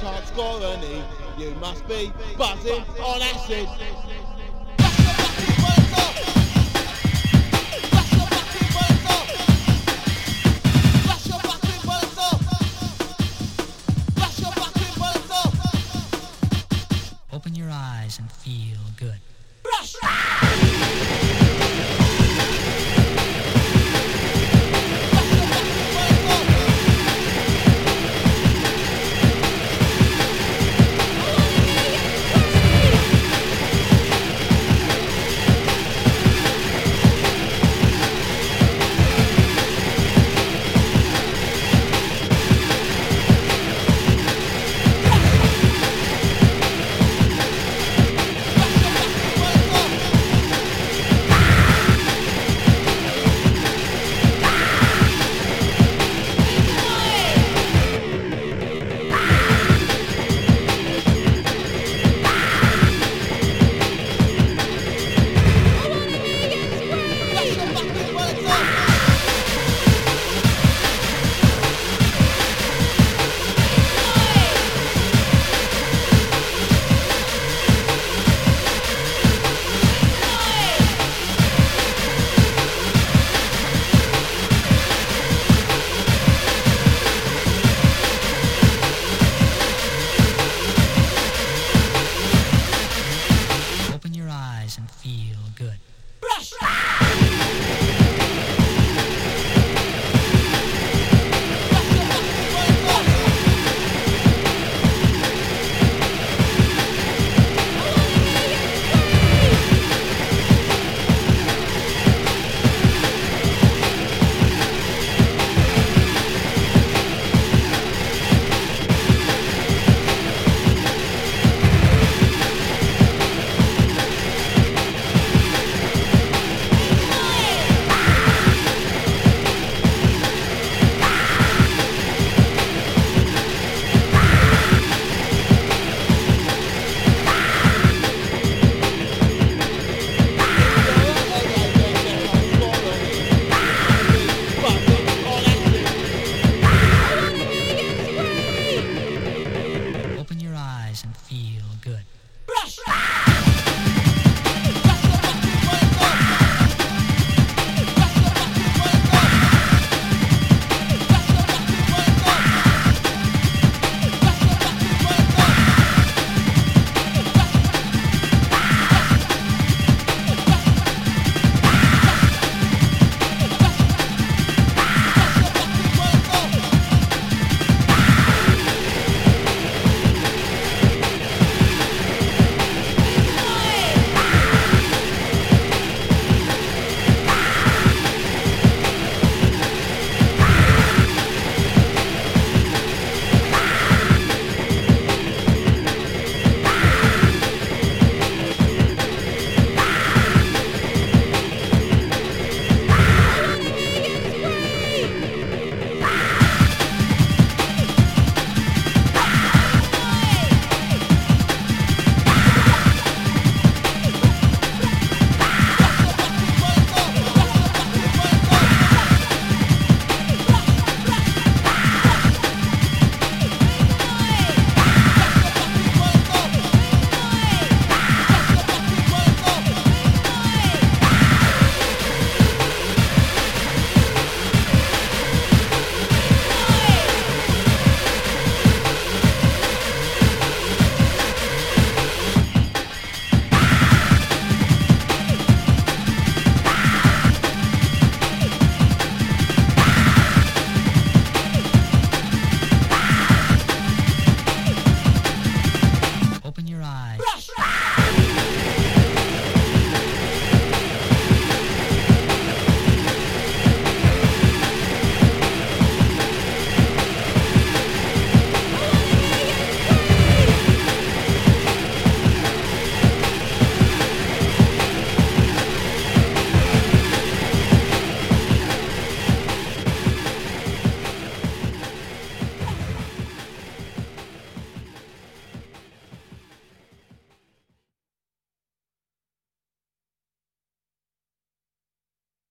can't score any. You must be buzzing on acid.